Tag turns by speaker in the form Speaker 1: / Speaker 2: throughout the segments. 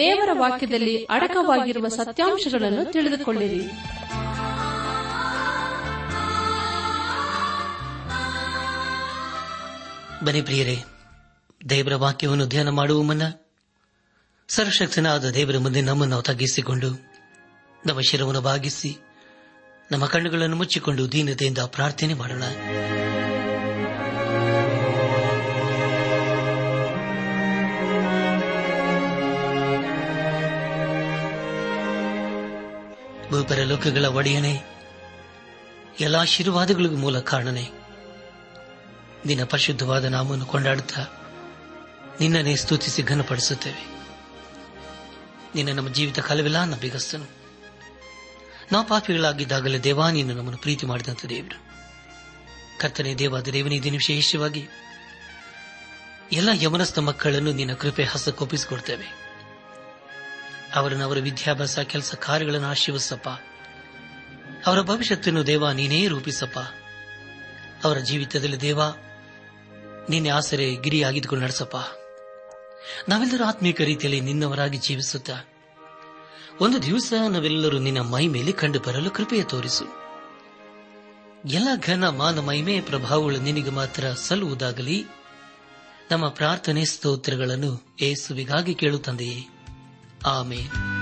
Speaker 1: ದೇವರ ವಾಕ್ಯದಲ್ಲಿ ಅಡಕವಾಗಿರುವ ಸತ್ಯಾಂಶಗಳನ್ನು ತಿಳಿದುಕೊಳ್ಳಿರಿ
Speaker 2: ಬನ್ನಿ ಪ್ರಿಯರೇ ದೇವರ ವಾಕ್ಯವನ್ನು ಧ್ಯಾನ ಮಾಡುವ ಮುನ್ನ ಸರ್ವಶಕ್ತನಾದ ದೇವರ ಮುಂದೆ ನಮ್ಮನ್ನು ತಗ್ಗಿಸಿಕೊಂಡು ನಮ್ಮ ಶಿರವನ್ನು ಭಾಗಿಸಿ ನಮ್ಮ ಕಣ್ಣುಗಳನ್ನು ಮುಚ್ಚಿಕೊಂಡು ದೀನತೆಯಿಂದ ಪ್ರಾರ್ಥನೆ ಮಾಡೋಣ ಭೂಪರ ಲೋಕಗಳ ಒಡೆಯನೆ ಎಲ್ಲ ಆಶೀರ್ವಾದಗಳಿಗೂ ಮೂಲ ಕಾರಣನೆ ನಿನ್ನ ಪರಿಶುದ್ಧವಾದ ನಾಮವನ್ನು ಕೊಂಡಾಡುತ್ತಾ ನಿನ್ನನ್ನೇ ಸ್ತುತಿಸಿ ಘನಪಡಿಸುತ್ತೇವೆ ನಿನ್ನ ನಮ್ಮ ಜೀವಿತ ಕಾಲವೆಲ್ಲ ನಂಬಿಗಸ್ತನು ನಾ ಪಾಪಿಗಳಾಗಿದ್ದಾಗಲೇ ದೇವಾ ನೀನು ನಮ್ಮನ್ನು ಪ್ರೀತಿ ಮಾಡಿದಂಥ ದೇವರು ಕರ್ತನೆ ದೇವಾದ ದೇವನೇ ದಿನ ವಿಶೇಷವಾಗಿ ಎಲ್ಲ ಯಮನಸ್ಥ ಮಕ್ಕಳನ್ನು ನಿನ್ನ ಕೃಪೆ ಹಸ್ತಕ್ಕೊಪ್ಪಿಸಿಕೊಡ್ತೇವೆ ಅವರನ್ನು ಅವರ ವಿದ್ಯಾಭ್ಯಾಸ ಕೆಲಸ ಕಾರ್ಯಗಳನ್ನು ಆಶೀರ್ವಿಸಪ್ಪ ಅವರ ಭವಿಷ್ಯತನ್ನು ದೇವ ನೀನೇ ರೂಪಿಸಪ್ಪ ಅವರ ಜೀವಿತದಲ್ಲಿ ದೇವ ನಿನ್ನೆ ಆಸರೆ ಗಿರಿಯಾಗಿದ್ದುಕೊಂಡು ನಡೆಸಪ್ಪ ನಾವೆಲ್ಲರೂ ಆತ್ಮೀಕ ರೀತಿಯಲ್ಲಿ ನಿನ್ನವರಾಗಿ ಜೀವಿಸುತ್ತ ಒಂದು ದಿವಸ ನಾವೆಲ್ಲರೂ ನಿನ್ನ ಮೈ ಮೇಲೆ ಕಂಡು ಬರಲು ಕೃಪೆಯ ತೋರಿಸು ಎಲ್ಲ ಘನ ಮಾನ ಮಹಿಮೆ ಪ್ರಭಾವಗಳು ನಿನಗೆ ಮಾತ್ರ ಸಲ್ಲುವುದಾಗಲಿ ನಮ್ಮ ಪ್ರಾರ್ಥನೆ ಸ್ತೋತ್ರಗಳನ್ನು ಏಸುವಿಗಾಗಿ ಕೇಳುತ್ತಂದೆಯೇ Amen.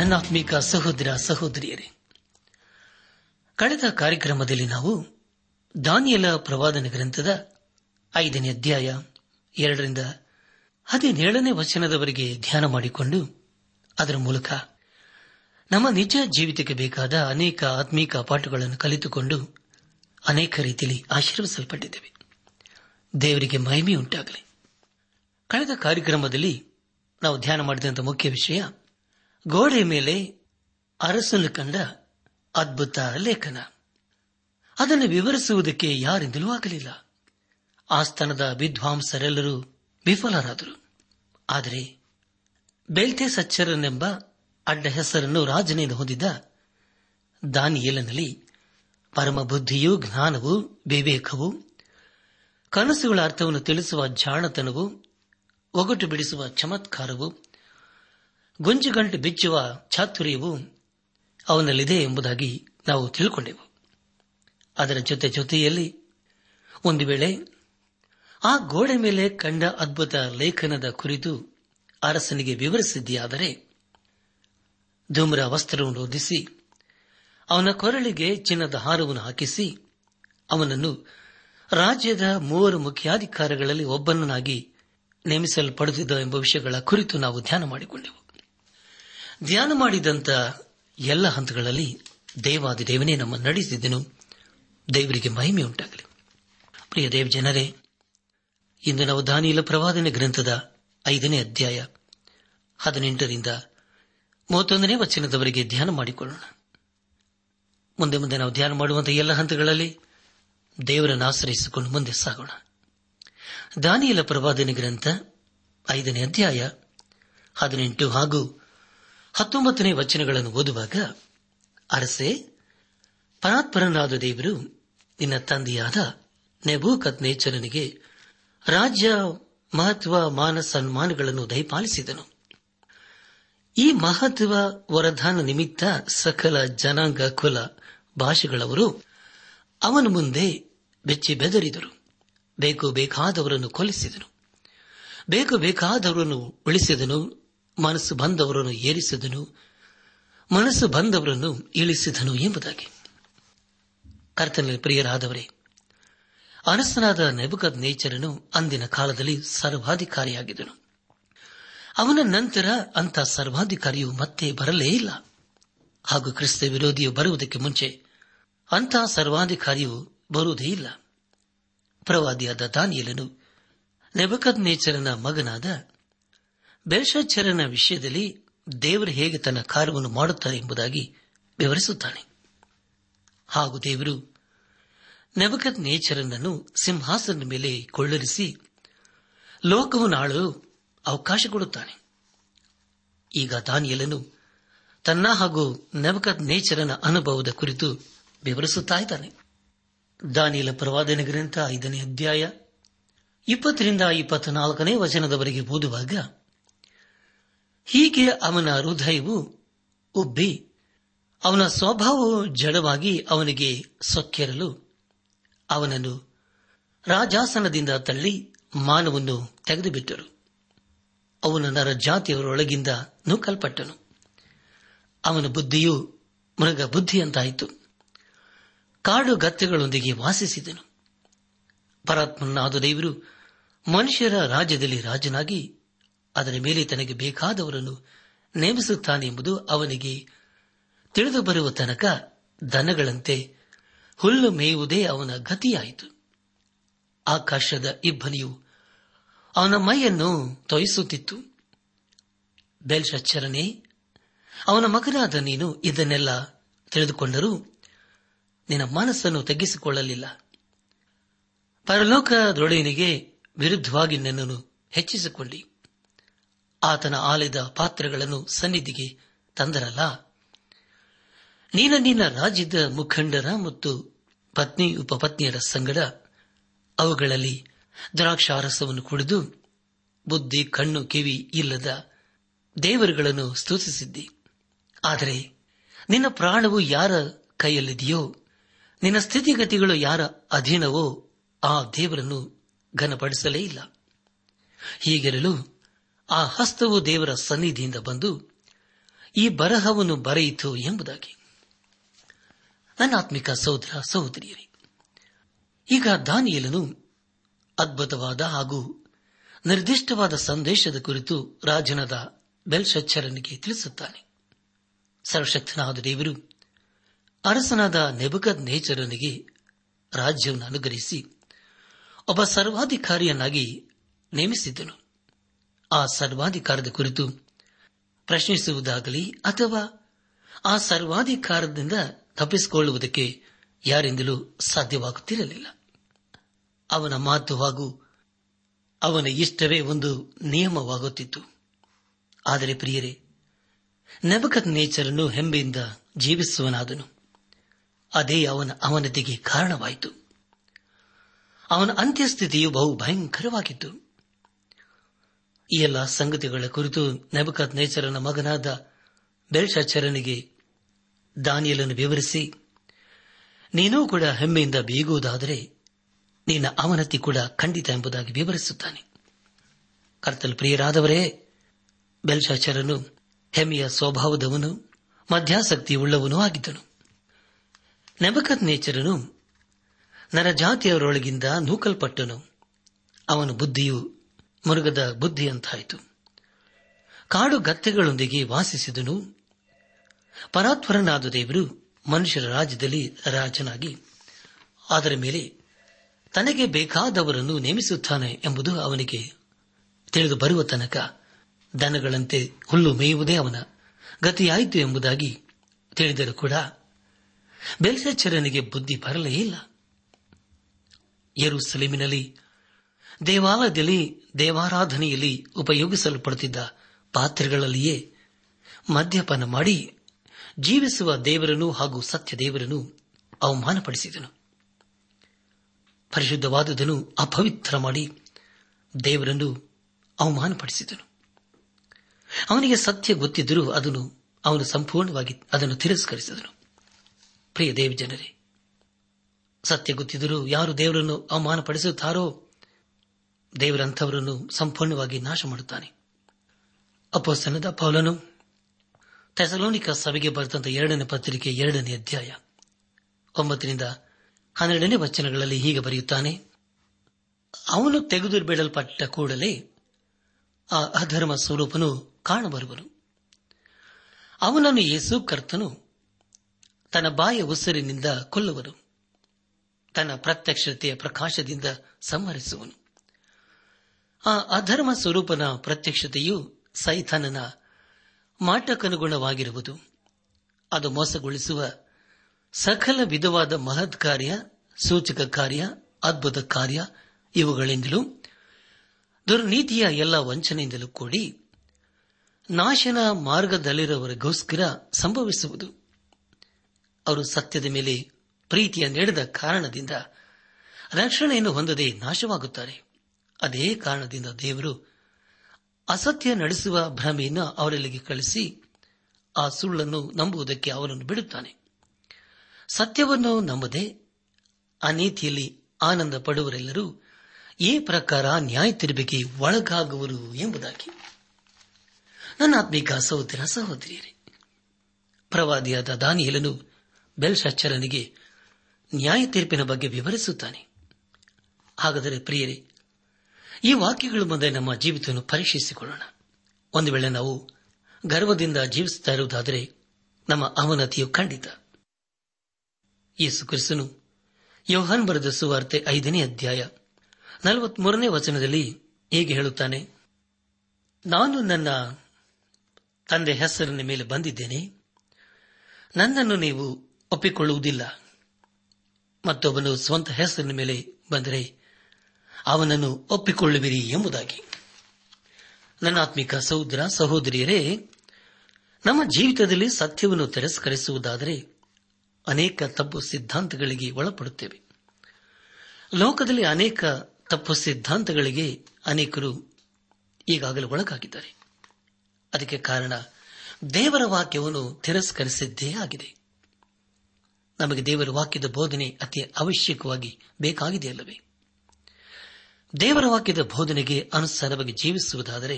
Speaker 3: ನನ್ನಾತ್ಮೀಕ ಸಹೋದರ ಸಹೋದರಿಯರೇ ಕಳೆದ ಕಾರ್ಯಕ್ರಮದಲ್ಲಿ ನಾವು ದಾನಿಯಲ ಪ್ರವಾದನ ಗ್ರಂಥದ ಐದನೇ ಅಧ್ಯಾಯ ಎರಡರಿಂದ ಹದಿನೇಳನೇ ವಚನದವರೆಗೆ ಧ್ಯಾನ ಮಾಡಿಕೊಂಡು ಅದರ ಮೂಲಕ ನಮ್ಮ ನಿಜ ಜೀವಿತಕ್ಕೆ ಬೇಕಾದ ಅನೇಕ ಆತ್ಮೀಕ ಪಾಠಗಳನ್ನು ಕಲಿತುಕೊಂಡು ಅನೇಕ ರೀತಿಯಲ್ಲಿ ಆಶೀರ್ವಿಸಲ್ಪಟ್ಟಿದ್ದೇವೆ ದೇವರಿಗೆ ಮಹಿಮೆಯುಂಟಾಗಲಿ ಕಳೆದ ಕಾರ್ಯಕ್ರಮದಲ್ಲಿ ನಾವು ಧ್ಯಾನ ಮಾಡಿದಂಥ ಮುಖ್ಯ ವಿಷಯ ಗೋಡೆ ಮೇಲೆ ಅರಸನ್ನು ಕಂಡ ಅದ್ಭುತ ಲೇಖನ ಅದನ್ನು ವಿವರಿಸುವುದಕ್ಕೆ ಯಾರಿಂದಲೂ ಆಗಲಿಲ್ಲ ಸ್ಥಾನದ ವಿದ್ವಾಂಸರೆಲ್ಲರೂ ವಿಫಲರಾದರು ಆದರೆ ಬೆಲ್ತೆ ಸಚ್ಚರನೆಂಬ ಅಡ್ಡ ಹೆಸರನ್ನು ರಾಜನಿಂದ ಹೊಂದಿದ್ದ ದಾನಿಯೇಲನಲ್ಲಿ ಪರಮ ಬುದ್ಧಿಯೂ ಜ್ಞಾನವೂ ವಿವೇಕವೂ ಕನಸುಗಳ ಅರ್ಥವನ್ನು ತಿಳಿಸುವ ಜಾಣತನವು ಒಗಟು ಬಿಡಿಸುವ ಚಮತ್ಕಾರವು ಗುಂಜುಗಂಟು ಬಿಚ್ಚುವ ಚಾತುರ್ಯವು ಅವನಲ್ಲಿದೆ ಎಂಬುದಾಗಿ ನಾವು ತಿಳ್ಕೊಂಡೆವು ಅದರ ಜೊತೆ ಜೊತೆಯಲ್ಲಿ ಒಂದು ವೇಳೆ ಆ ಗೋಡೆ ಮೇಲೆ ಕಂಡ ಅದ್ಭುತ ಲೇಖನದ ಕುರಿತು ಅರಸನಿಗೆ ವಿವರಿಸಿದ್ದೆಯಾದರೆ ಧೂಮ್ರ ವಸ್ತ್ರವನ್ನು ಹೊದಿಸಿ ಅವನ ಕೊರಳಿಗೆ ಚಿನ್ನದ ಹಾರವನ್ನು ಹಾಕಿಸಿ ಅವನನ್ನು ರಾಜ್ಯದ ಮೂವರು ಮುಖ್ಯಾಧಿಕಾರಿಗಳಲ್ಲಿ ಒಬ್ಬನನ್ನಾಗಿ ನೇಮಿಸಲ್ಪಡುತ್ತಿದ್ದ ಎಂಬ ವಿಷಯಗಳ ಕುರಿತು ನಾವು ಧ್ಯಾನ ಮಾಡಿಕೊಂಡೆವು ಧ್ಯಾನ ಮಾಡಿದಂಥ ಎಲ್ಲ ಹಂತಗಳಲ್ಲಿ ದೇವಾದಿ ದೇವನೇ ನಮ್ಮ ನಡೆಸಿದ್ದನು ದೇವರಿಗೆ ಮಹಿಮೆ ಉಂಟಾಗಲಿ ಪ್ರಿಯ ದೇವ್ ಜನರೇ ಇಂದು ನಾವು ದಾನಿಯಲ ಪ್ರವಾದನೆ ಗ್ರಂಥದ ಐದನೇ ಅಧ್ಯಾಯ ಹದಿನೆಂಟರಿಂದ ಮೂವತ್ತೊಂದನೇ ವಚನದವರೆಗೆ ಧ್ಯಾನ ಮಾಡಿಕೊಳ್ಳೋಣ ಮುಂದೆ ಮುಂದೆ ನಾವು ಧ್ಯಾನ ಮಾಡುವಂತಹ ಎಲ್ಲ ಹಂತಗಳಲ್ಲಿ ದೇವರನ್ನು ಆಶ್ರಯಿಸಿಕೊಂಡು ಮುಂದೆ ಸಾಗೋಣ ದಾನಿಯಲ ಪ್ರವಾದನೆ ಗ್ರಂಥ ಐದನೇ ಅಧ್ಯಾಯ ಹದಿನೆಂಟು ಹಾಗೂ ಹತ್ತೊಂಬತ್ತನೇ ವಚನಗಳನ್ನು ಓದುವಾಗ ಅರಸೆ ಪರಾತ್ಪರನಾದ ದೇವರು ನಿನ್ನ ತಂದೆಯಾದ ನೆಬೂ ಕತ್ನೇಚರನಿಗೆ ರಾಜ್ಯ ಮಹತ್ವ ಮಾನ ಸನ್ಮಾನಗಳನ್ನು ದಯಪಾಲಿಸಿದನು ಈ ಮಹತ್ವ ವರದಾನ ನಿಮಿತ್ತ ಸಕಲ ಜನಾಂಗ ಕುಲ ಭಾಷೆಗಳವರು ಅವನ ಮುಂದೆ ಬೆಚ್ಚಿ ಬೆದರಿದರು ಬೇಕು ಬೇಕಾದವರನ್ನು ಕೊಲಿಸಿದನು ಬೇಕು ಬೇಕಾದವರನ್ನು ಉಳಿಸಿದನು ಮನಸ್ಸು ಬಂದವರನ್ನು ಏರಿಸಿದನು ಮನಸ್ಸು ಬಂದವರನ್ನು ಇಳಿಸಿದನು ಎಂಬುದಾಗಿ ಕರ್ತನಲ್ಲಿ ಪ್ರಿಯರಾದವರೇ ಅನಸನಾದ ನೆಬಕದ್ ನೇಚರನು ಅಂದಿನ ಕಾಲದಲ್ಲಿ ಸರ್ವಾಧಿಕಾರಿಯಾಗಿದ್ದನು ಅವನ ನಂತರ ಅಂತ ಸರ್ವಾಧಿಕಾರಿಯು ಮತ್ತೆ ಬರಲೇ ಇಲ್ಲ ಹಾಗೂ ಕ್ರಿಸ್ತ ವಿರೋಧಿಯು ಬರುವುದಕ್ಕೆ ಮುಂಚೆ ಅಂತಹ ಸರ್ವಾಧಿಕಾರಿಯು ಬರುವುದೇ ಇಲ್ಲ ಪ್ರವಾದಿಯಾದ ದಾನಿಯಲನು ನೆಬಕದ್ ನೇಚರನ ಮಗನಾದ ಬೆಲ್ಶಾಚಾರ್ಯನ ವಿಷಯದಲ್ಲಿ ದೇವರು ಹೇಗೆ ತನ್ನ ಕಾರ್ಯವನ್ನು ಮಾಡುತ್ತಾರೆ ಎಂಬುದಾಗಿ ವಿವರಿಸುತ್ತಾನೆ ಹಾಗೂ ದೇವರು ನವಕತ್ ನೇಚರನನ್ನು ಸಿಂಹಾಸನದ ಮೇಲೆ ಕೊಳ್ಳರಿಸಿ ಲೋಕವನ್ನು ಆಳಲು ಅವಕಾಶ ಕೊಡುತ್ತಾನೆ ಈಗ ದಾನಿಯಲನು ತನ್ನ ಹಾಗೂ ನವಕತ್ ನೇಚರನ ಅನುಭವದ ಕುರಿತು ವಿವರಿಸುತ್ತಿದ್ದಾನೆ ದಾನಿಯಲ ಪ್ರವಾದನ ಗ್ರಂಥ ಐದನೇ ಅಧ್ಯಾಯ ಇಪ್ಪತ್ತರಿಂದ ಇಪ್ಪತ್ನಾಲ್ಕನೇ ವಚನದವರೆಗೆ ಓದುವಾಗ ಹೀಗೆ ಅವನ ಹೃದಯವು ಉಬ್ಬಿ ಅವನ ಸ್ವಭಾವವು ಜಡವಾಗಿ ಅವನಿಗೆ ಸೊಕ್ಕೆರಲು ಅವನನ್ನು ರಾಜಾಸನದಿಂದ ತಳ್ಳಿ ಮಾನವನ್ನು ತೆಗೆದುಬಿಟ್ಟರು ಅವನು ನರಜಾತಿಯವರೊಳಗಿಂದ ಜಾತಿಯವರೊಳಗಿಂದ ನೂಕಲ್ಪಟ್ಟನು ಅವನ ಬುದ್ಧಿಯು ಮೃಗ ಬುದ್ಧಿಯಂತಾಯಿತು ಕಾಡು ಗತ್ತೆಗಳೊಂದಿಗೆ ವಾಸಿಸಿದನು ಪರಾತ್ಮನಾದ ದೇವರು ಮನುಷ್ಯರ ರಾಜ್ಯದಲ್ಲಿ ರಾಜನಾಗಿ ಅದರ ಮೇಲೆ ತನಗೆ ಬೇಕಾದವರನ್ನು ನೇಮಿಸುತ್ತಾನೆ ಎಂಬುದು ಅವನಿಗೆ ತಿಳಿದು ಬರುವ ತನಕ ದನಗಳಂತೆ ಹುಲ್ಲು ಮೇಯುವುದೇ ಅವನ ಗತಿಯಾಯಿತು ಆಕಾಶದ ಇಬ್ಬನಿಯು ಅವನ ಮೈಯನ್ನು ತೊಯಿಸುತ್ತಿತ್ತು ಬೇಲ್ಶಚ್ಚರನೇ ಅವನ ಮಗನಾದ ನೀನು ಇದನ್ನೆಲ್ಲ ತಿಳಿದುಕೊಂಡರೂ ನಿನ್ನ ಮನಸ್ಸನ್ನು ತಗ್ಗಿಸಿಕೊಳ್ಳಲಿಲ್ಲ ಪರಲೋಕ ವಿರುದ್ಧವಾಗಿ ನನ್ನನ್ನು ಹೆಚ್ಚಿಸಿಕೊಂಡಿ ಆತನ ಆಲಯದ ಪಾತ್ರಗಳನ್ನು ಸನ್ನಿಧಿಗೆ ತಂದರಲ್ಲ ನೀನ ನಿನ್ನ ರಾಜ್ಯದ ಮುಖಂಡರ ಮತ್ತು ಪತ್ನಿ ಉಪಪತ್ನಿಯರ ಸಂಗಡ ಅವುಗಳಲ್ಲಿ ದ್ರಾಕ್ಷಾರಸವನ್ನು ಕುಡಿದು ಬುದ್ಧಿ ಕಣ್ಣು ಕಿವಿ ಇಲ್ಲದ ದೇವರುಗಳನ್ನು ಸ್ತುತಿಸಿದ್ದಿ ಆದರೆ ನಿನ್ನ ಪ್ರಾಣವು ಯಾರ ಕೈಯಲ್ಲಿದೆಯೋ ನಿನ್ನ ಸ್ಥಿತಿಗತಿಗಳು ಯಾರ ಅಧೀನವೋ ಆ ದೇವರನ್ನು ಘನಪಡಿಸಲೇ ಇಲ್ಲ ಹೀಗಿರಲು ಆ ಹಸ್ತವು ದೇವರ ಸನ್ನಿಧಿಯಿಂದ ಬಂದು ಈ ಬರಹವನ್ನು ಬರೆಯಿತು ಎಂಬುದಾಗಿ ಅನಾತ್ಮಿಕ ಸಹೋದರ ಸಹೋದರಿಯರೇ ಈಗ ದಾನಿಯಲನು ಅದ್ಭುತವಾದ ಹಾಗೂ ನಿರ್ದಿಷ್ಟವಾದ ಸಂದೇಶದ ಕುರಿತು ರಾಜನಾದ ಬೆಲ್ಶಚ್ಚರನಿಗೆ ತಿಳಿಸುತ್ತಾನೆ ಸರ್ವಶಕ್ತನಾದ ದೇವರು ಅರಸನಾದ ನೆಬಕದ್ ನೇಚರನಿಗೆ ರಾಜ್ಯವನ್ನು ಅನುಗ್ರಹಿಸಿ ಒಬ್ಬ ಸರ್ವಾಧಿಕಾರಿಯನ್ನಾಗಿ ನೇಮಿಸಿದ್ದನು ಆ ಸರ್ವಾಧಿಕಾರದ ಕುರಿತು ಪ್ರಶ್ನಿಸುವುದಾಗಲಿ ಅಥವಾ ಆ ಸರ್ವಾಧಿಕಾರದಿಂದ ತಪ್ಪಿಸಿಕೊಳ್ಳುವುದಕ್ಕೆ ಯಾರಿಂದಲೂ ಸಾಧ್ಯವಾಗುತ್ತಿರಲಿಲ್ಲ ಅವನ ಮಾತು ಹಾಗೂ ಅವನ ಇಷ್ಟವೇ ಒಂದು ನಿಯಮವಾಗುತ್ತಿತ್ತು ಆದರೆ ಪ್ರಿಯರೇ ನಬಕತ್ ನೇಚರನ್ನು ಹೆಂಬೆಯಿಂದ ಜೀವಿಸುವನಾದನು ಅದೇ ಅವನ ಅವನತಿಗೆ ಕಾರಣವಾಯಿತು ಅವನ ಅಂತ್ಯಸ್ಥಿತಿಯು ಬಹು ಭಯಂಕರವಾಗಿತ್ತು ಈ ಎಲ್ಲ ಸಂಗತಿಗಳ ಕುರಿತು ನೆಬಕತ್ ನೇಚರನ ಮಗನಾದ ಬೆಲ್ಶಾಚರನಿಗೆ ದಾನಿಯಲನ್ನು ವಿವರಿಸಿ ನೀನೂ ಕೂಡ ಹೆಮ್ಮೆಯಿಂದ ಬೀಗುವುದಾದರೆ ನಿನ್ನ ಅವನತಿ ಕೂಡ ಖಂಡಿತ ಎಂಬುದಾಗಿ ವಿವರಿಸುತ್ತಾನೆ ಕರ್ತಲ್ ಪ್ರಿಯರಾದವರೇ ಬೆಲ್ಶಾಚರನು ಹೆಮ್ಮೆಯ ಸ್ವಭಾವದವನು ಮಧ್ಯಾಸಕ್ತಿ ಉಳ್ಳವನೂ ಆಗಿದ್ದನು ನೆಬಕತ್ ನೇಚರನು ನನ್ನ ಜಾತಿಯವರೊಳಗಿಂದ ನೂಕಲ್ಪಟ್ಟನು ಅವನ ಬುದ್ಧಿಯು ಮುರುಗದ ಬುದ್ಧಿಯಂತಾಯಿತು ಕಾಡು ಗತ್ತೆಗಳೊಂದಿಗೆ ವಾಸಿಸಿದನು ಪರಾತ್ವರನಾದ ದೇವರು ಮನುಷ್ಯರ ರಾಜ್ಯದಲ್ಲಿ ರಾಜನಾಗಿ ಅದರ ಮೇಲೆ ತನಗೆ ಬೇಕಾದವರನ್ನು ನೇಮಿಸುತ್ತಾನೆ ಎಂಬುದು ಅವನಿಗೆ ತಿಳಿದು ಬರುವ ತನಕ ದನಗಳಂತೆ ಹುಲ್ಲು ಮೇಯುವುದೇ ಅವನ ಗತಿಯಾಯಿತು ಎಂಬುದಾಗಿ ತಿಳಿದರೂ ಕೂಡ ಬೆಲ್ಸೆಚ್ಚರನಿಗೆ ಬುದ್ಧಿ ಬರಲೇ ಇಲ್ಲ ಯರುಸಲೀಮಿನಲ್ಲಿ ದೇವಾಲಯದಲ್ಲಿ ದೇವಾರಾಧನೆಯಲ್ಲಿ ಉಪಯೋಗಿಸಲ್ಪಡುತ್ತಿದ್ದ ಪಾತ್ರೆಗಳಲ್ಲಿಯೇ ಮದ್ಯಪಾನ ಮಾಡಿ ಜೀವಿಸುವ ದೇವರನ್ನು ಹಾಗೂ ಸತ್ಯ ದೇವರನ್ನು ಅವಮಾನಪಡಿಸಿದನು ಪರಿಶುದ್ಧವಾದುದನ್ನು ಅಪವಿತ್ರ ಮಾಡಿ ದೇವರನ್ನು ಅವಮಾನಪಡಿಸಿದನು ಅವನಿಗೆ ಸತ್ಯ ಗೊತ್ತಿದ್ದರೂ ಅದನ್ನು ಅವನು ಸಂಪೂರ್ಣವಾಗಿ ಅದನ್ನು ತಿರಸ್ಕರಿಸಿದನು ಪ್ರಿಯ ಜನರೇ ಸತ್ಯ ಗೊತ್ತಿದ್ದರೂ ಯಾರು ದೇವರನ್ನು ಅವಮಾನಪಡಿಸುತ್ತಾರೋ ದೇವರಂಥವರನ್ನು ಸಂಪೂರ್ಣವಾಗಿ ನಾಶ ಮಾಡುತ್ತಾನೆ ಅಪೋಸ್ತನದ ಪೌಲನು ಥೆಸಲೋನಿಕ ಸಭೆಗೆ ಬರೆದಂತಹ ಎರಡನೇ ಪತ್ರಿಕೆ ಎರಡನೇ ಅಧ್ಯಾಯ ಒಂಬತ್ತರಿಂದ ಹನ್ನೆರಡನೇ ವಚನಗಳಲ್ಲಿ ಹೀಗೆ ಬರೆಯುತ್ತಾನೆ ಅವನು ತೆಗೆದು ಬಿಡಲ್ಪಟ್ಟ ಕೂಡಲೇ ಆ ಅಧರ್ಮ ಸ್ವರೂಪನು ಕಾಣಬರುವನು ಅವನನ್ನು ಯೇಸು ಕರ್ತನು ತನ್ನ ಬಾಯ ಉಸಿರಿನಿಂದ ಕೊಲ್ಲುವನು ತನ್ನ ಪ್ರತ್ಯಕ್ಷತೆಯ ಪ್ರಕಾಶದಿಂದ ಸಂಹರಿಸುವನು ಆ ಅಧರ್ಮ ಸ್ವರೂಪನ ಪ್ರತ್ಯಕ್ಷತೆಯು ಸೈಥಾನನ ಮಾಟಕ್ಕನುಗುಣವಾಗಿರುವುದು ಅದು ಮೋಸಗೊಳಿಸುವ ಸಕಲ ವಿಧವಾದ ಮಹತ್ ಕಾರ್ಯ ಸೂಚಕ ಕಾರ್ಯ ಅದ್ಭುತ ಕಾರ್ಯ ಇವುಗಳಿಂದಲೂ ದುರ್ನೀತಿಯ ಎಲ್ಲ ವಂಚನೆಯಿಂದಲೂ ಕೂಡಿ ನಾಶನ ಮಾರ್ಗದಲ್ಲಿರುವವರಿಗೋಸ್ಕರ ಸಂಭವಿಸುವುದು ಅವರು ಸತ್ಯದ ಮೇಲೆ ಪ್ರೀತಿಯ ನೀಡದ ಕಾರಣದಿಂದ ರಕ್ಷಣೆಯನ್ನು ಹೊಂದದೆ ನಾಶವಾಗುತ್ತಾರೆ ಅದೇ ಕಾರಣದಿಂದ ದೇವರು ಅಸತ್ಯ ನಡೆಸುವ ಭ್ರಮೆಯನ್ನು ಅವರೆಲ್ಲಿಗೆ ಕಳಿಸಿ ಆ ಸುಳ್ಳನ್ನು ನಂಬುವುದಕ್ಕೆ ಅವರನ್ನು ಬಿಡುತ್ತಾನೆ ಸತ್ಯವನ್ನು ನಂಬದೆ ಅನೀತಿಯಲ್ಲಿ ಆನಂದ ಪಡುವರೆಲ್ಲರೂ ಈ ಪ್ರಕಾರ ನ್ಯಾಯ ತಿರುಬಿಗೆ ಒಳಗಾಗುವರು ಎಂಬುದಾಗಿ ನನ್ನ ಆತ್ಮಿಕ ಸಹೋದರ ಸಹೋದರಿಯರೇ ಪ್ರವಾದಿಯಾದ ದಾನಿಯಲನು ಬೆಲ್ಶಚ್ಚರನಿಗೆ ನ್ಯಾಯ ತೀರ್ಪಿನ ಬಗ್ಗೆ ವಿವರಿಸುತ್ತಾನೆ ಹಾಗಾದರೆ ಪ್ರಿಯರೇ ಈ ವಾಕ್ಯಗಳ ಮುಂದೆ ನಮ್ಮ ಜೀವಿತವನ್ನು ಪರೀಕ್ಷಿಸಿಕೊಳ್ಳೋಣ ಒಂದು ವೇಳೆ ನಾವು ಗರ್ವದಿಂದ ಜೀವಿಸುತ್ತಾ ಇರುವುದಾದರೆ ನಮ್ಮ ಅವನತಿಯು ಖಂಡಿತ ಯೇಸು ಕ್ರಿಸ್ತನು ಯೋಹಾನ್ ಬರೆದ ಸುವಾರ್ತೆ ಐದನೇ ಅಧ್ಯಾಯ ನಲವತ್ಮೂರನೇ ವಚನದಲ್ಲಿ ಹೀಗೆ ಹೇಳುತ್ತಾನೆ ನಾನು ನನ್ನ ತಂದೆ ಹೆಸರಿನ ಮೇಲೆ ಬಂದಿದ್ದೇನೆ ನನ್ನನ್ನು ನೀವು ಒಪ್ಪಿಕೊಳ್ಳುವುದಿಲ್ಲ ಮತ್ತೊಬ್ಬನು ಸ್ವಂತ ಹೆಸರಿನ ಮೇಲೆ ಬಂದರೆ ಅವನನ್ನು ಒಪ್ಪಿಕೊಳ್ಳುವಿರಿ ಎಂಬುದಾಗಿ ನನ್ನ ಆತ್ಮಿಕ ಸಹೋದರ ಸಹೋದರಿಯರೇ ನಮ್ಮ ಜೀವಿತದಲ್ಲಿ ಸತ್ಯವನ್ನು ತಿರಸ್ಕರಿಸುವುದಾದರೆ ಅನೇಕ ತಪ್ಪು ಸಿದ್ಧಾಂತಗಳಿಗೆ ಒಳಪಡುತ್ತೇವೆ ಲೋಕದಲ್ಲಿ ಅನೇಕ ತಪ್ಪು ಸಿದ್ಧಾಂತಗಳಿಗೆ ಅನೇಕರು ಈಗಾಗಲೇ ಒಳಗಾಗಿದ್ದಾರೆ ಅದಕ್ಕೆ ಕಾರಣ ದೇವರ ವಾಕ್ಯವನ್ನು ತಿರಸ್ಕರಿಸಿದ್ದೇ ಆಗಿದೆ ನಮಗೆ ದೇವರ ವಾಕ್ಯದ ಬೋಧನೆ ಅತಿ ಅವಶ್ಯಕವಾಗಿ ಬೇಕಾಗಿದೆಯಲ್ಲವೇ ದೇವರ ವಾಕ್ಯದ ಬೋಧನೆಗೆ ಅನುಸಾರವಾಗಿ ಜೀವಿಸುವುದಾದರೆ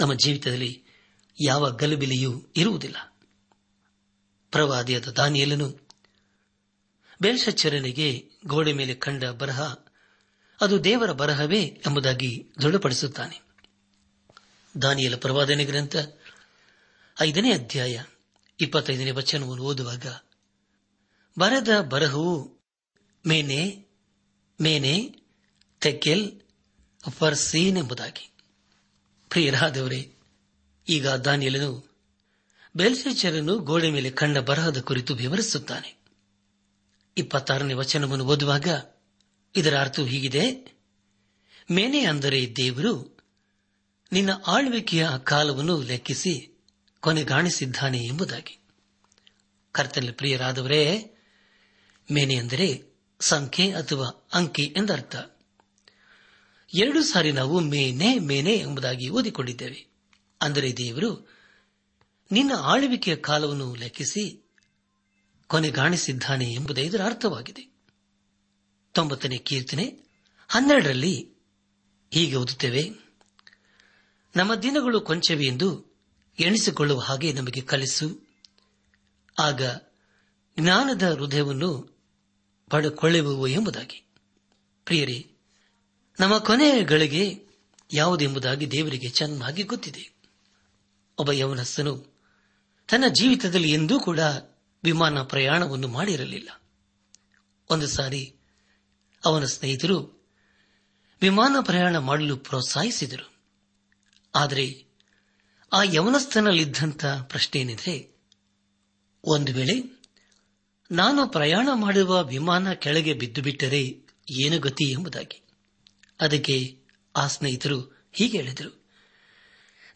Speaker 3: ನಮ್ಮ ಜೀವಿತದಲ್ಲಿ ಯಾವ ಗಲಬಿಲೆಯೂ ಇರುವುದಿಲ್ಲ ಪ್ರವಾದಿಯಾದ ದಾನಿಯಲ್ಲನು ಬೇಲ್ಷಚರನಿಗೆ ಗೋಡೆ ಮೇಲೆ ಕಂಡ ಬರಹ ಅದು ದೇವರ ಬರಹವೇ ಎಂಬುದಾಗಿ ದೃಢಪಡಿಸುತ್ತಾನೆ ದಾನಿಯಲ ಪ್ರವಾದನೆ ಗ್ರಂಥ ಐದನೇ ಅಧ್ಯಾಯ ಇಪ್ಪತ್ತೈದನೇ ವಚನವನ್ನು ಓದುವಾಗ ಬರದ ಬರಹವು ಮೇನೆ ಮೇನೆ ತೆಕೆಲ್ ಫರ್ಸೀನ್ ಎಂಬುದಾಗಿ ಪ್ರಿಯರಾದವರೇ ಈಗ ದಾನಿಯಲನು ಬೆಲ್ಸೇಚರನ್ನು ಗೋಡೆ ಮೇಲೆ ಕಂಡ ಬರಹದ ಕುರಿತು ವಿವರಿಸುತ್ತಾನೆ ಇಪ್ಪತ್ತಾರನೇ ವಚನವನ್ನು ಓದುವಾಗ ಇದರ ಅರ್ಥ ಹೀಗಿದೆ ಮೇನೆ ಅಂದರೆ ದೇವರು ನಿನ್ನ ಆಳ್ವಿಕೆಯ ಕಾಲವನ್ನು ಲೆಕ್ಕಿಸಿ ಕೊನೆಗಾಣಿಸಿದ್ದಾನೆ ಎಂಬುದಾಗಿ ಕರ್ತನ ಪ್ರಿಯರಾದವರೇ ಮೇನೆ ಅಂದರೆ ಸಂಖ್ಯೆ ಅಥವಾ ಅಂಕಿ ಎಂದರ್ಥ ಎರಡು ಸಾರಿ ನಾವು ಮೇನೆ ಮೇನೆ ಎಂಬುದಾಗಿ ಓದಿಕೊಂಡಿದ್ದೇವೆ ಅಂದರೆ ದೇವರು ನಿನ್ನ ಆಳ್ವಿಕೆಯ ಕಾಲವನ್ನು ಲೆಕ್ಕಿಸಿ ಕೊನೆಗಾಣಿಸಿದ್ದಾನೆ ಎಂಬುದೇ ಇದರ ಅರ್ಥವಾಗಿದೆ ತೊಂಬತ್ತನೇ ಕೀರ್ತನೆ ಹನ್ನೆರಡರಲ್ಲಿ ಹೀಗೆ ಓದುತ್ತೇವೆ ನಮ್ಮ ದಿನಗಳು ಕೊಂಚವೆ ಎಂದು ಎಣಿಸಿಕೊಳ್ಳುವ ಹಾಗೆ ನಮಗೆ ಕಲಿಸು ಆಗ ಜ್ಞಾನದ ಹೃದಯವನ್ನು ಪಡೆಕೊಳ್ಳುವು ಎಂಬುದಾಗಿ ಪ್ರಿಯರೇ ನಮ್ಮ ಕೊನೆಯ ಗಳಿಗೆ ಯಾವುದೆಂಬುದಾಗಿ ದೇವರಿಗೆ ಚೆನ್ನಾಗಿ ಗೊತ್ತಿದೆ ಒಬ್ಬ ಯವನಸ್ಸನು ತನ್ನ ಜೀವಿತದಲ್ಲಿ ಎಂದೂ ಕೂಡ ವಿಮಾನ ಪ್ರಯಾಣವನ್ನು ಮಾಡಿರಲಿಲ್ಲ ಒಂದು ಸಾರಿ ಅವನ ಸ್ನೇಹಿತರು ವಿಮಾನ ಪ್ರಯಾಣ ಮಾಡಲು ಪ್ರೋತ್ಸಾಹಿಸಿದರು ಆದರೆ ಆ ಯವನಸ್ಥನಲ್ಲಿದ್ದಂಥ ಪ್ರಶ್ನೆ ಏನಿದೆ ಒಂದು ವೇಳೆ ನಾನು ಪ್ರಯಾಣ ಮಾಡುವ ವಿಮಾನ ಕೆಳಗೆ ಬಿದ್ದು ಬಿಟ್ಟರೆ ಏನು ಗತಿ ಎಂಬುದಾಗಿ ಅದಕ್ಕೆ ಆ ಸ್ನೇಹಿತರು ಹೀಗೆ ಹೇಳಿದರು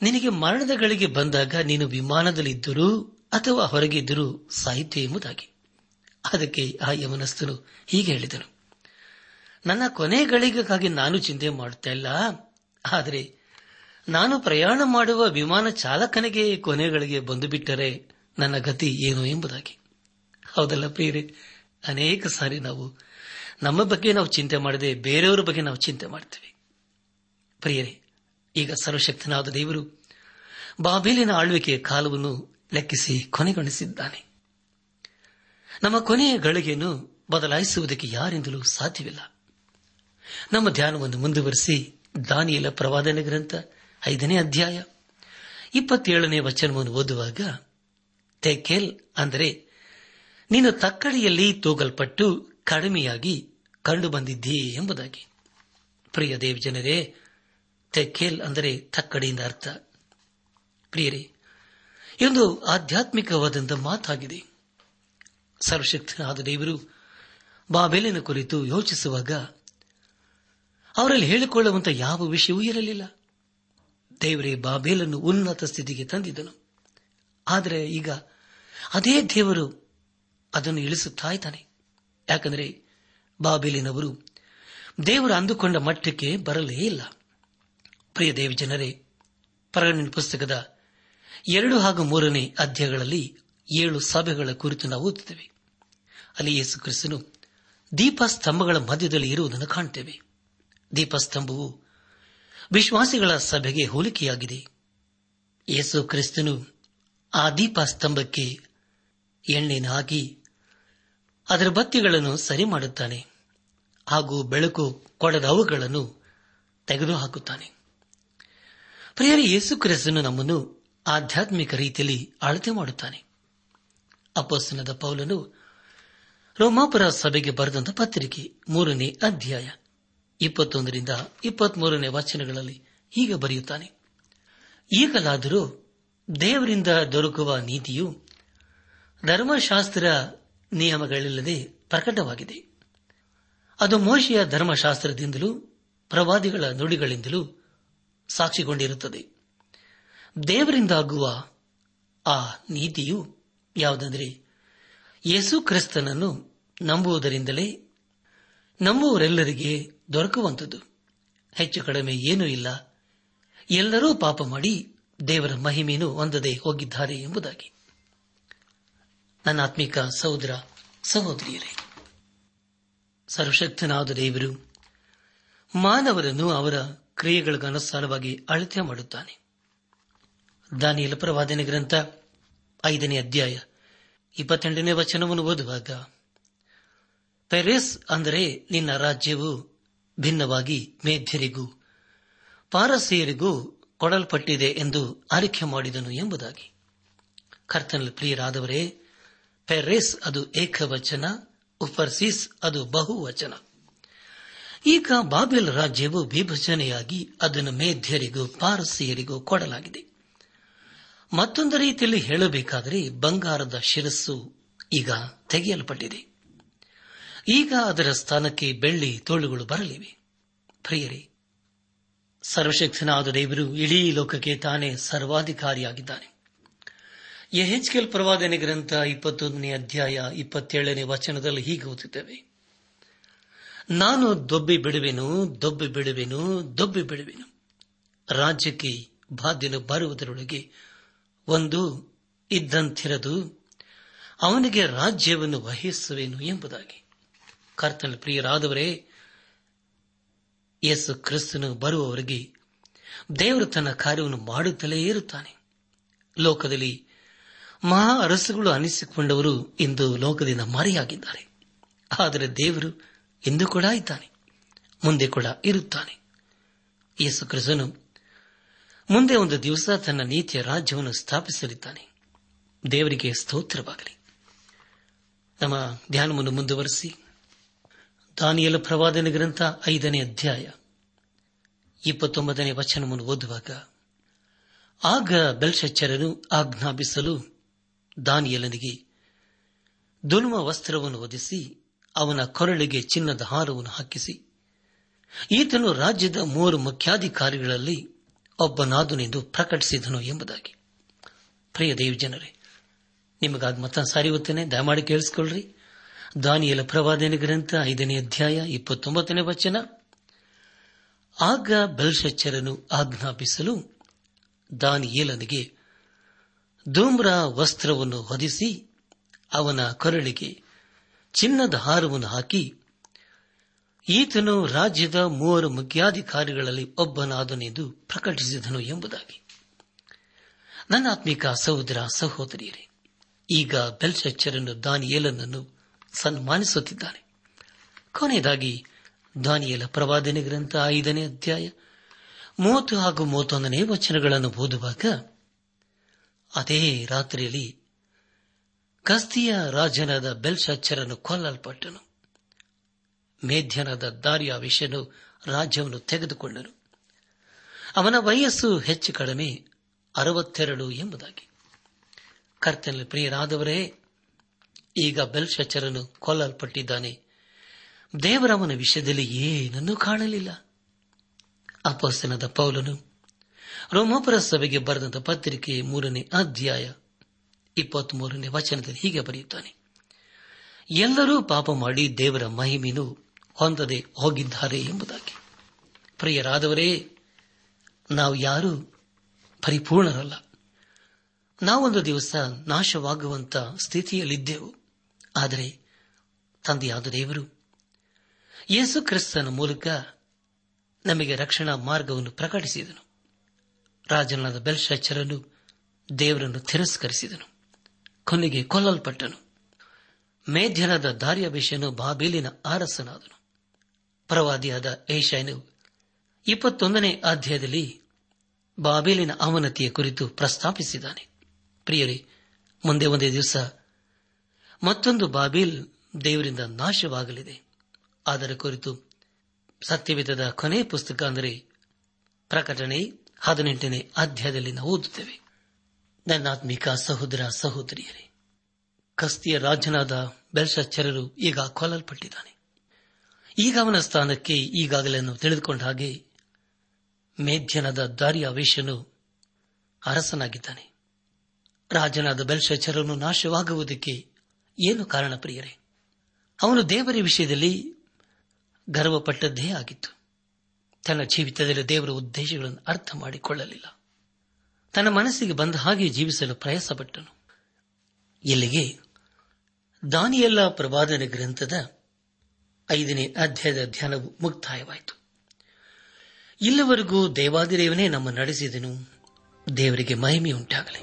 Speaker 3: ನಿನಗೆ ಮರಣದ ಗಳಿಗೆ ಬಂದಾಗ ನೀನು ವಿಮಾನದಲ್ಲಿದ್ದರು ಅಥವಾ ಹೊರಗಿದ್ದರು ಸಾಹಿತ್ಯ ಎಂಬುದಾಗಿ ಅದಕ್ಕೆ ಆ ಯಮನಸ್ಥರು ಹೀಗೆ ಹೇಳಿದರು ನನ್ನ ಕೊನೆ ಗಳಿಗೆಗಾಗಿ ನಾನು ಚಿಂತೆ ಮಾಡುತ್ತಾ ಆದರೆ ನಾನು ಪ್ರಯಾಣ ಮಾಡುವ ವಿಮಾನ ಚಾಲಕನಿಗೆ ಕೊನೆಗಳಿಗೆ ಬಂದು ಬಿಟ್ಟರೆ ನನ್ನ ಗತಿ ಏನು ಎಂಬುದಾಗಿ ಹೌದಲ್ಲ ಪ್ರಿಯರೇ ಅನೇಕ ಸಾರಿ ನಾವು ನಮ್ಮ ಬಗ್ಗೆ ನಾವು ಚಿಂತೆ ಮಾಡದೆ ಬೇರೆಯವರ ಬಗ್ಗೆ ನಾವು ಚಿಂತೆ ಮಾಡ್ತೀವಿ ಪ್ರಿಯರೇ ಈಗ ಸರ್ವಶಕ್ತನಾದ ದೇವರು ಬಾಬೇಲಿನ ಆಳ್ವಿಕೆಯ ಕಾಲವನ್ನು ಲೆಕ್ಕಿಸಿ ಕೊನೆಗೊಳಿಸಿದ್ದಾನೆ ನಮ್ಮ ಕೊನೆಯ ಗಳಿಗೆಯನ್ನು ಬದಲಾಯಿಸುವುದಕ್ಕೆ ಯಾರಿಂದಲೂ ಸಾಧ್ಯವಿಲ್ಲ ನಮ್ಮ ಧ್ಯಾನವನ್ನು ಮುಂದುವರೆಸಿ ದಾನಿಯಲ ಪ್ರವಾದನೆ ಗ್ರಂಥ ಐದನೇ ಅಧ್ಯಾಯ ಇಪ್ಪತ್ತೇಳನೇ ವಚನವನ್ನು ಓದುವಾಗ ತೆಕೆಲ್ ಅಂದರೆ ನೀನು ತಕ್ಕಡಿಯಲ್ಲಿ ತೂಗಲ್ಪಟ್ಟು ಕಡಿಮೆಯಾಗಿ ಬಂದಿದ್ದೀ ಎಂಬುದಾಗಿ ಪ್ರಿಯ ದೇವ್ ಜನರೇ ತೆಕ್ಕೇಲ್ ಅಂದರೆ ತಕ್ಕಡಿಯಿಂದ ಅರ್ಥ ಪ್ರಿಯರೇ ಇದೊಂದು ಆಧ್ಯಾತ್ಮಿಕವಾದಂತಹ ಮಾತಾಗಿದೆ ಸರ್ವಶಕ್ತನಾದ ದೇವರು ಬಾಬೆಲಿನ ಕುರಿತು ಯೋಚಿಸುವಾಗ ಅವರಲ್ಲಿ ಹೇಳಿಕೊಳ್ಳುವಂತಹ ಯಾವ ವಿಷಯವೂ ಇರಲಿಲ್ಲ ದೇವರೇ ಬಾಬೇಲನ್ನು ಉನ್ನತ ಸ್ಥಿತಿಗೆ ತಂದಿದ್ದನು ಆದರೆ ಈಗ ಅದೇ ದೇವರು ಅದನ್ನು ಇಳಿಸುತ್ತಾ ಇದ್ದಾನೆ ಯಾಕಂದರೆ ಬಾಬೇಲಿನವರು ದೇವರು ಅಂದುಕೊಂಡ ಮಟ್ಟಕ್ಕೆ ಬರಲೇ ಇಲ್ಲ ಪ್ರಿಯ ದೇವಿ ಜನರೇ ಪರಗಣ್ಣಿನ ಪುಸ್ತಕದ ಎರಡು ಹಾಗೂ ಮೂರನೇ ಅಧ್ಯಾಯಗಳಲ್ಲಿ ಏಳು ಸಭೆಗಳ ಕುರಿತು ನಾವು ಓದುತ್ತೇವೆ ಅಲ್ಲಿ ಯೇಸು ಕ್ರಿಸ್ತನು ದೀಪಸ್ತಂಭಗಳ ಮಧ್ಯದಲ್ಲಿ ಇರುವುದನ್ನು ಕಾಣುತ್ತೇವೆ ದೀಪಸ್ತಂಭವು ವಿಶ್ವಾಸಿಗಳ ಸಭೆಗೆ ಹೋಲಿಕೆಯಾಗಿದೆ ಯೇಸು ಕ್ರಿಸ್ತನು ಆ ದೀಪಸ್ತಂಭಕ್ಕೆ ಎಣ್ಣೆಯನ್ನು ಹಾಕಿ ಅದರ ಬತ್ತಿಗಳನ್ನು ಸರಿ ಮಾಡುತ್ತಾನೆ ಹಾಗೂ ಬೆಳಕು ಕೊಡದ ಅವುಗಳನ್ನು ತೆಗೆದುಹಾಕುತ್ತಾನೆ ಪ್ರಿಯರಿ ಯೇಸು ಕ್ರಿಸ್ತನು ನಮ್ಮನ್ನು ಆಧ್ಯಾತ್ಮಿಕ ರೀತಿಯಲ್ಲಿ ಅಳತೆ ಮಾಡುತ್ತಾನೆ ಅಪಸ್ಸನದ ಪೌಲನು ರೋಮಾಪುರ ಸಭೆಗೆ ಬರೆದಂತಹ ಪತ್ರಿಕೆ ಮೂರನೇ ಅಧ್ಯಾಯ ಇಪ್ಪತ್ತೊಂದರಿಂದ ಇಪ್ಪತ್ಮೂರನೇ ವಚನಗಳಲ್ಲಿ ಹೀಗೆ ಬರೆಯುತ್ತಾನೆ ಈಗಲಾದರೂ ದೇವರಿಂದ ದೊರಕುವ ನೀತಿಯು ಧರ್ಮಶಾಸ್ತ್ರ ನಿಯಮಗಳಿಲ್ಲದೆ ಪ್ರಕಟವಾಗಿದೆ ಅದು ಮೋಶಿಯ ಧರ್ಮಶಾಸ್ತ್ರದಿಂದಲೂ ಪ್ರವಾದಿಗಳ ನುಡಿಗಳಿಂದಲೂ ಸಾಕ್ಷಿಗೊಂಡಿರುತ್ತದೆ ದೇವರಿಂದಾಗುವ ಆ ನೀತಿಯು ಯಾವುದಂದರೆ ಯೇಸು ಕ್ರಿಸ್ತನನ್ನು ನಂಬುವುದರಿಂದಲೇ ನಂಬುವರೆಲ್ಲರಿಗೆ ದೊರಕುವಂಥದ್ದು ಹೆಚ್ಚು ಕಡಿಮೆ ಏನೂ ಇಲ್ಲ ಎಲ್ಲರೂ ಪಾಪ ಮಾಡಿ ದೇವರ ಮಹಿಮೆಯನ್ನು ಹೊಂದದೆ ಹೋಗಿದ್ದಾರೆ ಎಂಬುದಾಗಿ ನನ್ನ ಸಹೋದರ ಸಹೋದರಿಯರೇ ಸರ್ವಶಕ್ತನಾದ ದೇವರು ಮಾನವರನ್ನು ಅವರ ಕ್ರಿಯೆಗಳಿಗನುಸಾರವಾಗಿ ಅಳತೆ ಮಾಡುತ್ತಾನೆ ದಾನಿ ಪ್ರವಾದನೆ ಗ್ರಂಥ ಐದನೇ ಅಧ್ಯಾಯ ಇಪ್ಪತ್ತೆಂಟನೇ ವಚನವನ್ನು ಓದುವಾಗ ಪೆರೆಸ್ ಅಂದರೆ ನಿನ್ನ ರಾಜ್ಯವು ಭಿನ್ನವಾಗಿ ಮೇಧ್ಯರಿಗೂ ಪಾರಸಿಯರಿಗೂ ಕೊಡಲ್ಪಟ್ಟಿದೆ ಎಂದು ಆರೈಕೆ ಮಾಡಿದನು ಎಂಬುದಾಗಿ ಕರ್ತನಲ್ಲಿ ಪ್ರಿಯರಾದವರೇ ಪೆರೆಸ್ ಅದು ಏಕವಚನ ಉಪರ್ಸಿಸ್ ಅದು ಬಹುವಚನ ಈಗ ಬಾಬೆಲ್ ರಾಜ್ಯವು ವಿಭಜನೆಯಾಗಿ ಅದನ್ನು ಮೇಧ್ಯರಿಗೂ ಪಾರಸಿಯರಿಗೂ ಕೊಡಲಾಗಿದೆ ಮತ್ತೊಂದು ರೀತಿಯಲ್ಲಿ ಹೇಳಬೇಕಾದರೆ ಬಂಗಾರದ ಶಿರಸ್ಸು ಈಗ ತೆಗೆಯಲ್ಪಟ್ಟಿದೆ ಈಗ ಅದರ ಸ್ಥಾನಕ್ಕೆ ಬೆಳ್ಳಿ ತೋಳುಗಳು ಬರಲಿವೆ ಪ್ರಿಯರೇ ಸರ್ವಶಕ್ತನಾದ ದೇವರು ಇಡೀ ಲೋಕಕ್ಕೆ ತಾನೇ ಸರ್ವಾಧಿಕಾರಿಯಾಗಿದ್ದಾನೆ ಯಹೆಚ್ಕೆಲ್ ಪ್ರವಾದನೆ ಗ್ರಂಥ ಇಪ್ಪತ್ತೊಂದನೇ ಅಧ್ಯಾಯ ಇಪ್ಪತ್ತೇಳನೇ ವಚನದಲ್ಲಿ ಹೀಗೆ ಓದುತ್ತೇವೆ ನಾನು ದೊಬ್ಬಿ ಬಿಡುವೆನು ದೊಬ್ಬಿ ಬಿಡುವೆನು ದೊಬ್ಬಿ ಬಿಡುವೆನು ರಾಜ್ಯಕ್ಕೆ ಬಾಧ್ಯನು ಬರುವುದರೊಳಗೆ ಒಂದು ಇದ್ದಂತಿರದು ಅವನಿಗೆ ರಾಜ್ಯವನ್ನು ವಹಿಸುವೆನು ಎಂಬುದಾಗಿ ಕರ್ತನ ಪ್ರಿಯರಾದವರೇ ಯೇಸು ಕ್ರಿಸ್ತನು ಬರುವವರಿಗೆ ದೇವರು ತನ್ನ ಕಾರ್ಯವನ್ನು ಮಾಡುತ್ತಲೇ ಇರುತ್ತಾನೆ ಲೋಕದಲ್ಲಿ ಮಹಾ ಅರಸುಗಳು ಅನಿಸಿಕೊಂಡವರು ಇಂದು ಲೋಕದಿಂದ ಮರೆಯಾಗಿದ್ದಾರೆ ಆದರೆ ದೇವರು ಇಂದು ಕೂಡ ಇದ್ದಾನೆ ಮುಂದೆ ಕೂಡ ಇರುತ್ತಾನೆ ಯೇಸು ಮುಂದೆ ಒಂದು ದಿವಸ ತನ್ನ ನೀತಿಯ ರಾಜ್ಯವನ್ನು ಸ್ಥಾಪಿಸಲಿದ್ದಾನೆ ದೇವರಿಗೆ ಸ್ತೋತ್ರವಾಗಲಿ ನಮ್ಮ ಧ್ಯಾನವನ್ನು ಮುಂದುವರೆಸಿ ದಾನಿಯಲ ಪ್ರವಾದನ ಗ್ರಂಥ ಐದನೇ ಅಧ್ಯಾಯ ಇಪ್ಪತ್ತೊಂಬತ್ತನೇ ವಚನವನ್ನು ಓದುವಾಗ ಆಗ ಬೆಲ್ಶಚ್ಚರನು ಆಜ್ಞಾಪಿಸಲು ದಾನಿಯಲನಿಗೆ ದುನುಮ ವಸ್ತ್ರವನ್ನು ಒದಿಸಿ ಅವನ ಕೊರಳಿಗೆ ಚಿನ್ನದ ಹಾರವನ್ನು ಹಾಕಿಸಿ ಈತನು ರಾಜ್ಯದ ಮೂರು ಮುಖ್ಯಾಧಿಕಾರಿಗಳಲ್ಲಿ ಒಬ್ಬನಾದನೆಂದು ಪ್ರಕಟಿಸಿದನು ಎಂಬುದಾಗಿ ಪ್ರಿಯ ದೇವ್ ಜನರೇ ನಿಮಗಾಗಿ ಮತ ಸಾರಿ ದಯಮಾಡಿ ಕೇಳಿಸಿಕೊಳ್ಳ್ರಿ ದಾನಿಯಲ ಪ್ರವಾದನೆ ಗ್ರಂಥ ಐದನೇ ಅಧ್ಯಾಯ ಇಪ್ಪತ್ತೊಂಬತ್ತನೇ ವಚನ ಆಗ ಬೆಲ್ಶಚ್ಚರನು ಆಜ್ಞಾಪಿಸಲು ದಾನಿಯೇಲನಿಗೆ ಧೂಮ್ರ ವಸ್ತ್ರವನ್ನು ಹೊದಿಸಿ ಅವನ ಕರುಳಿಗೆ ಚಿನ್ನದ ಹಾರವನ್ನು ಹಾಕಿ ಈತನು ರಾಜ್ಯದ ಮೂವರು ಮುಖ್ಯಾಧಿಕಾರಿಗಳಲ್ಲಿ ಒಬ್ಬನಾದನೆಂದು ಪ್ರಕಟಿಸಿದನು ಎಂಬುದಾಗಿ ನನ್ನ ಆತ್ಮಿಕ ಸಹೋದರ ಸಹೋದರಿಯರೇ ಈಗ ಬೆಲ್ಸಚ್ಚರನ್ನು ದಾನಿಯೇಲನನ್ನು ಸನ್ಮಾನಿಸುತ್ತಿದ್ದಾನೆ ಕೊನೆಯದಾಗಿ ದಾನಿಯೇಲ ಪ್ರವಾದನೆ ಗ್ರಂಥ ಐದನೇ ಅಧ್ಯಾಯ ಮೂವತ್ತು ಹಾಗೂ ಮೂವತ್ತೊಂದನೇ ವಚನಗಳನ್ನು ಓದುವಾಗ ಅದೇ ರಾತ್ರಿಯಲ್ಲಿ ಕಸ್ತಿಯ ರಾಜನಾದ ಬೆಲ್ಶಾಚರನ್ನು ಕೊಲ್ಲಲ್ಪಟ್ಟನು ಮೇಧ್ಯನಾದ ದಾರಿಯ ವಿಷಯನು ರಾಜ್ಯವನ್ನು ತೆಗೆದುಕೊಂಡನು ಅವನ ವಯಸ್ಸು ಹೆಚ್ಚು ಕಡಿಮೆ ಅರವತ್ತೆರಡು ಎಂಬುದಾಗಿ ಕರ್ತನಲ್ಲಿ ಪ್ರಿಯರಾದವರೇ ಈಗ ಬೆಲ್ಶಚ್ಚರನು ಕೊಲ್ಲಲ್ಪಟ್ಟಿದ್ದಾನೆ ದೇವರವನ ವಿಷಯದಲ್ಲಿ ಏನನ್ನೂ ಕಾಣಲಿಲ್ಲ ಅಪಸ್ತನದ ಪೌಲನು ರೋಮಾಪುರ ಸಭೆಗೆ ಬರೆದಂತಹ ಪತ್ರಿಕೆ ಮೂರನೇ ಅಧ್ಯಾಯ ಇಪ್ಪತ್ಮೂರನೇ ವಚನದಲ್ಲಿ ಹೀಗೆ ಬರೆಯುತ್ತಾನೆ ಎಲ್ಲರೂ ಪಾಪ ಮಾಡಿ ದೇವರ ಮಹಿಮೆಯನ್ನು ಹೊಂದದೆ ಹೋಗಿದ್ದಾರೆ ಎಂಬುದಾಗಿ ಪ್ರಿಯರಾದವರೇ ನಾವು ಯಾರೂ ಪರಿಪೂರ್ಣರಲ್ಲ ನಾವೊಂದು ದಿವಸ ನಾಶವಾಗುವಂತಹ ಸ್ಥಿತಿಯಲ್ಲಿದ್ದೆವು ಆದರೆ ತಂದೆಯಾದ ದೇವರು ಯೇಸು ಕ್ರಿಸ್ತನ ಮೂಲಕ ನಮಗೆ ರಕ್ಷಣಾ ಮಾರ್ಗವನ್ನು ಪ್ರಕಟಿಸಿದನು ರಾಜನಾದ ಬೆಲ್ಶಾಚರನ್ನು ದೇವರನ್ನು ತಿರಸ್ಕರಿಸಿದನು ಕೊನೆಗೆ ಕೊಲ್ಲಲ್ಪಟ್ಟನು ಮೇಧ್ಯನಾದ ದಾರ್ಯಭಿಷನು ಬಾಬೇಲಿನ ಅರಸನಾದನು ಪ್ರವಾದಿಯಾದ ಏಷಾಯನು ಇಪ್ಪತ್ತೊಂದನೇ ಅಧ್ಯಾಯದಲ್ಲಿ ಬಾಬೇಲಿನ ಅವನತಿಯ ಕುರಿತು ಪ್ರಸ್ತಾಪಿಸಿದ್ದಾನೆ ಪ್ರಿಯರೇ ಮುಂದೆ ಒಂದೇ ದಿವಸ ಮತ್ತೊಂದು ಬಾಬೇಲ್ ದೇವರಿಂದ ನಾಶವಾಗಲಿದೆ ಅದರ ಕುರಿತು ಸತ್ಯವೇದದ ಕೊನೆ ಪುಸ್ತಕ ಅಂದರೆ ಪ್ರಕಟಣೆ ಹದಿನೆಂಟನೇ ಅಧ್ಯಾಯದಲ್ಲಿ ನಾವು ಓದುತ್ತೇವೆ ನನ್ನಾತ್ಮಿಕ ಸಹೋದರ ಸಹೋದರಿಯರೇ ಕಸ್ತಿಯ ರಾಜನಾದ ಬೆಲ್ಸಚ್ಚರರು ಈಗ ಕೊಲ್ಲಲ್ಪಟ್ಟಿದ್ದಾನೆ ಈಗ ಅವನ ಸ್ಥಾನಕ್ಕೆ ಈಗಾಗಲೇ ನಾವು ತಿಳಿದುಕೊಂಡ ಹಾಗೆ ಮೇಧ್ಯನಾದ ವೇಷನು ಅರಸನಾಗಿದ್ದಾನೆ ರಾಜನಾದ ಬೆಲ್ಶಚರನು ನಾಶವಾಗುವುದಕ್ಕೆ ಏನು ಕಾರಣ ಪ್ರಿಯರೇ ಅವನು ದೇವರ ವಿಷಯದಲ್ಲಿ ಗರ್ವಪಟ್ಟದ್ದೇ ಆಗಿತ್ತು ತನ್ನ ಜೀವಿತದಲ್ಲಿ ದೇವರ ಉದ್ದೇಶಗಳನ್ನು ಅರ್ಥ ಮಾಡಿಕೊಳ್ಳಲಿಲ್ಲ ತನ್ನ ಮನಸ್ಸಿಗೆ ಬಂದ ಹಾಗೆ ಜೀವಿಸಲು ಪ್ರಯಾಸಪಟ್ಟನು ಇಲ್ಲಿಗೆ ದಾನಿಯಲ್ಲ ಪ್ರಭಾದನ ಗ್ರಂಥದ ಐದನೇ ಅಧ್ಯಾಯದ ಧ್ಯಾನವು ಮುಕ್ತಾಯವಾಯಿತು ಇಲ್ಲಿವರೆಗೂ ದೇವಾದಿದೇವನೇ ನಮ್ಮ ನಡೆಸಿದನು ದೇವರಿಗೆ ಮಹಿಮೆಯುಂಟಾಗಲಿ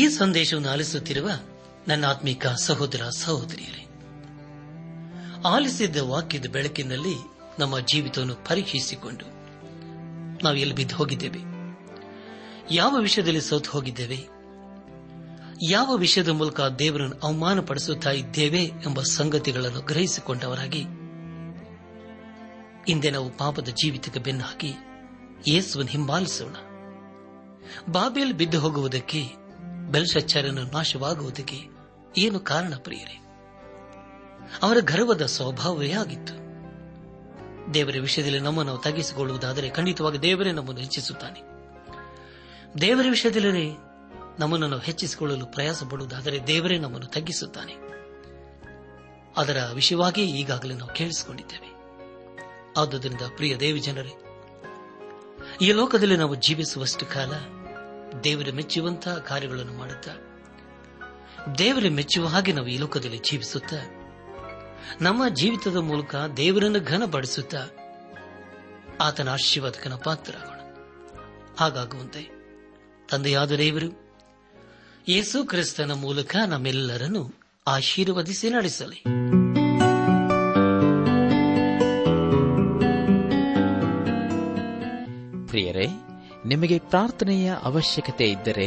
Speaker 3: ಈ ಸಂದೇಶವನ್ನು ಆಲಿಸುತ್ತಿರುವ ನನ್ನ ಆತ್ಮಿಕ ಸಹೋದರ ಸಹೋದರಿಯರೇ ಆಲಿಸಿದ್ದ ವಾಕ್ಯದ ಬೆಳಕಿನಲ್ಲಿ ನಮ್ಮ ಜೀವಿತವನ್ನು ಪರೀಕ್ಷಿಸಿಕೊಂಡು ನಾವು ಎಲ್ಲಿ ಬಿದ್ದು ಹೋಗಿದ್ದೇವೆ ಯಾವ ವಿಷಯದಲ್ಲಿ ಸೋತು ಹೋಗಿದ್ದೇವೆ ಯಾವ ವಿಷಯದ ಮೂಲಕ ದೇವರನ್ನು ಅವಮಾನಪಡಿಸುತ್ತಾ ಇದ್ದೇವೆ ಎಂಬ ಸಂಗತಿಗಳನ್ನು ಗ್ರಹಿಸಿಕೊಂಡವರಾಗಿ ಹಿಂದೆ ನಾವು ಪಾಪದ ಜೀವಿತಕ್ಕೆ ಬೆನ್ನು ಹಾಕಿ ಯೇಸುವನ್ನು ಹಿಂಬಾಲಿಸೋಣ ಬಾಬೆಲ್ ಬಿದ್ದು ಹೋಗುವುದಕ್ಕೆ ಬೆಲ್ಶಚ್ಚರನ್ನು ನಾಶವಾಗುವುದಕ್ಕೆ ಏನು ಕಾರಣ ಪ್ರಿಯರೇ ಅವರ ಗರ್ವದ ಸ್ವಭಾವವೇ ಆಗಿತ್ತು ದೇವರ ವಿಷಯದಲ್ಲಿ ನಮ್ಮನ್ನು ತಗ್ಗಿಸಿಕೊಳ್ಳುವುದಾದರೆ ಖಂಡಿತವಾಗಿ ದೇವರೇ ನಮ್ಮನ್ನು ಹೆಚ್ಚಿಸುತ್ತಾನೆ ದೇವರ ವಿಷಯದಲ್ಲಿ ನಮ್ಮನ್ನು ನಾವು ಹೆಚ್ಚಿಸಿಕೊಳ್ಳಲು ಪ್ರಯಾಸ ಪಡುವುದಾದರೆ ದೇವರೇ ನಮ್ಮನ್ನು ತಗ್ಗಿಸುತ್ತಾನೆ ಅದರ ವಿಷಯವಾಗಿ ಈಗಾಗಲೇ ನಾವು ಕೇಳಿಸಿಕೊಂಡಿದ್ದೇವೆ ಆದ್ದರಿಂದ ಪ್ರಿಯ ದೇವಿ ಜನರೇ ಈ ಲೋಕದಲ್ಲಿ ನಾವು ಜೀವಿಸುವಷ್ಟು ಕಾಲ ದೇವರ ಮೆಚ್ಚುವಂತಹ ಕಾರ್ಯಗಳನ್ನು ಮಾಡುತ್ತಾ ದೇವರ ಮೆಚ್ಚುವ ಹಾಗೆ ನಾವು ಈ ಲೋಕದಲ್ಲಿ ಜೀವಿಸುತ್ತಾ ನಮ್ಮ ಜೀವಿತದ ಮೂಲಕ ದೇವರನ್ನು ಘನಪಡಿಸುತ್ತಾ ಆತನ ಆಶೀರ್ವಾದಕನ ಪಾತ್ರರಾಗೋಣ ಹಾಗಾಗುವಂತೆ ತಂದೆಯಾದ ದೇವರು ಯೇಸು ಕ್ರಿಸ್ತನ ಮೂಲಕ ನಮ್ಮೆಲ್ಲರನ್ನು ಆಶೀರ್ವದಿಸಿ ನಡೆಸಲಿ
Speaker 4: ಪ್ರಿಯರೇ ನಿಮಗೆ ಪ್ರಾರ್ಥನೆಯ ಅವಶ್ಯಕತೆ ಇದ್ದರೆ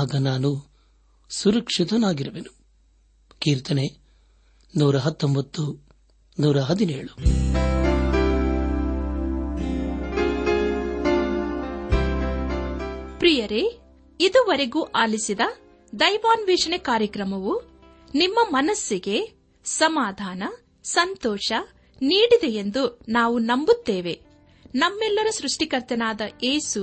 Speaker 3: ಆಗ ನಾನು ಸುರಕ್ಷಿತನಾಗಿರುವೆನು ಕೀರ್ತನೆ ನೂರ ಹತ್ತೊಂಬತ್ತು ನೂರ ಹದಿನೇಳು
Speaker 1: ಪ್ರಿಯರೇ ಇದುವರೆಗೂ ಆಲಿಸಿದ ದೈವಾನ್ವೇಷಣೆ ಕಾರ್ಯಕ್ರಮವು ನಿಮ್ಮ ಮನಸ್ಸಿಗೆ ಸಮಾಧಾನ ಸಂತೋಷ ನೀಡಿದೆ ಎಂದು ನಾವು ನಂಬುತ್ತೇವೆ ನಮ್ಮೆಲ್ಲರ ಸೃಷ್ಟಿಕರ್ತನಾದ ಏಸು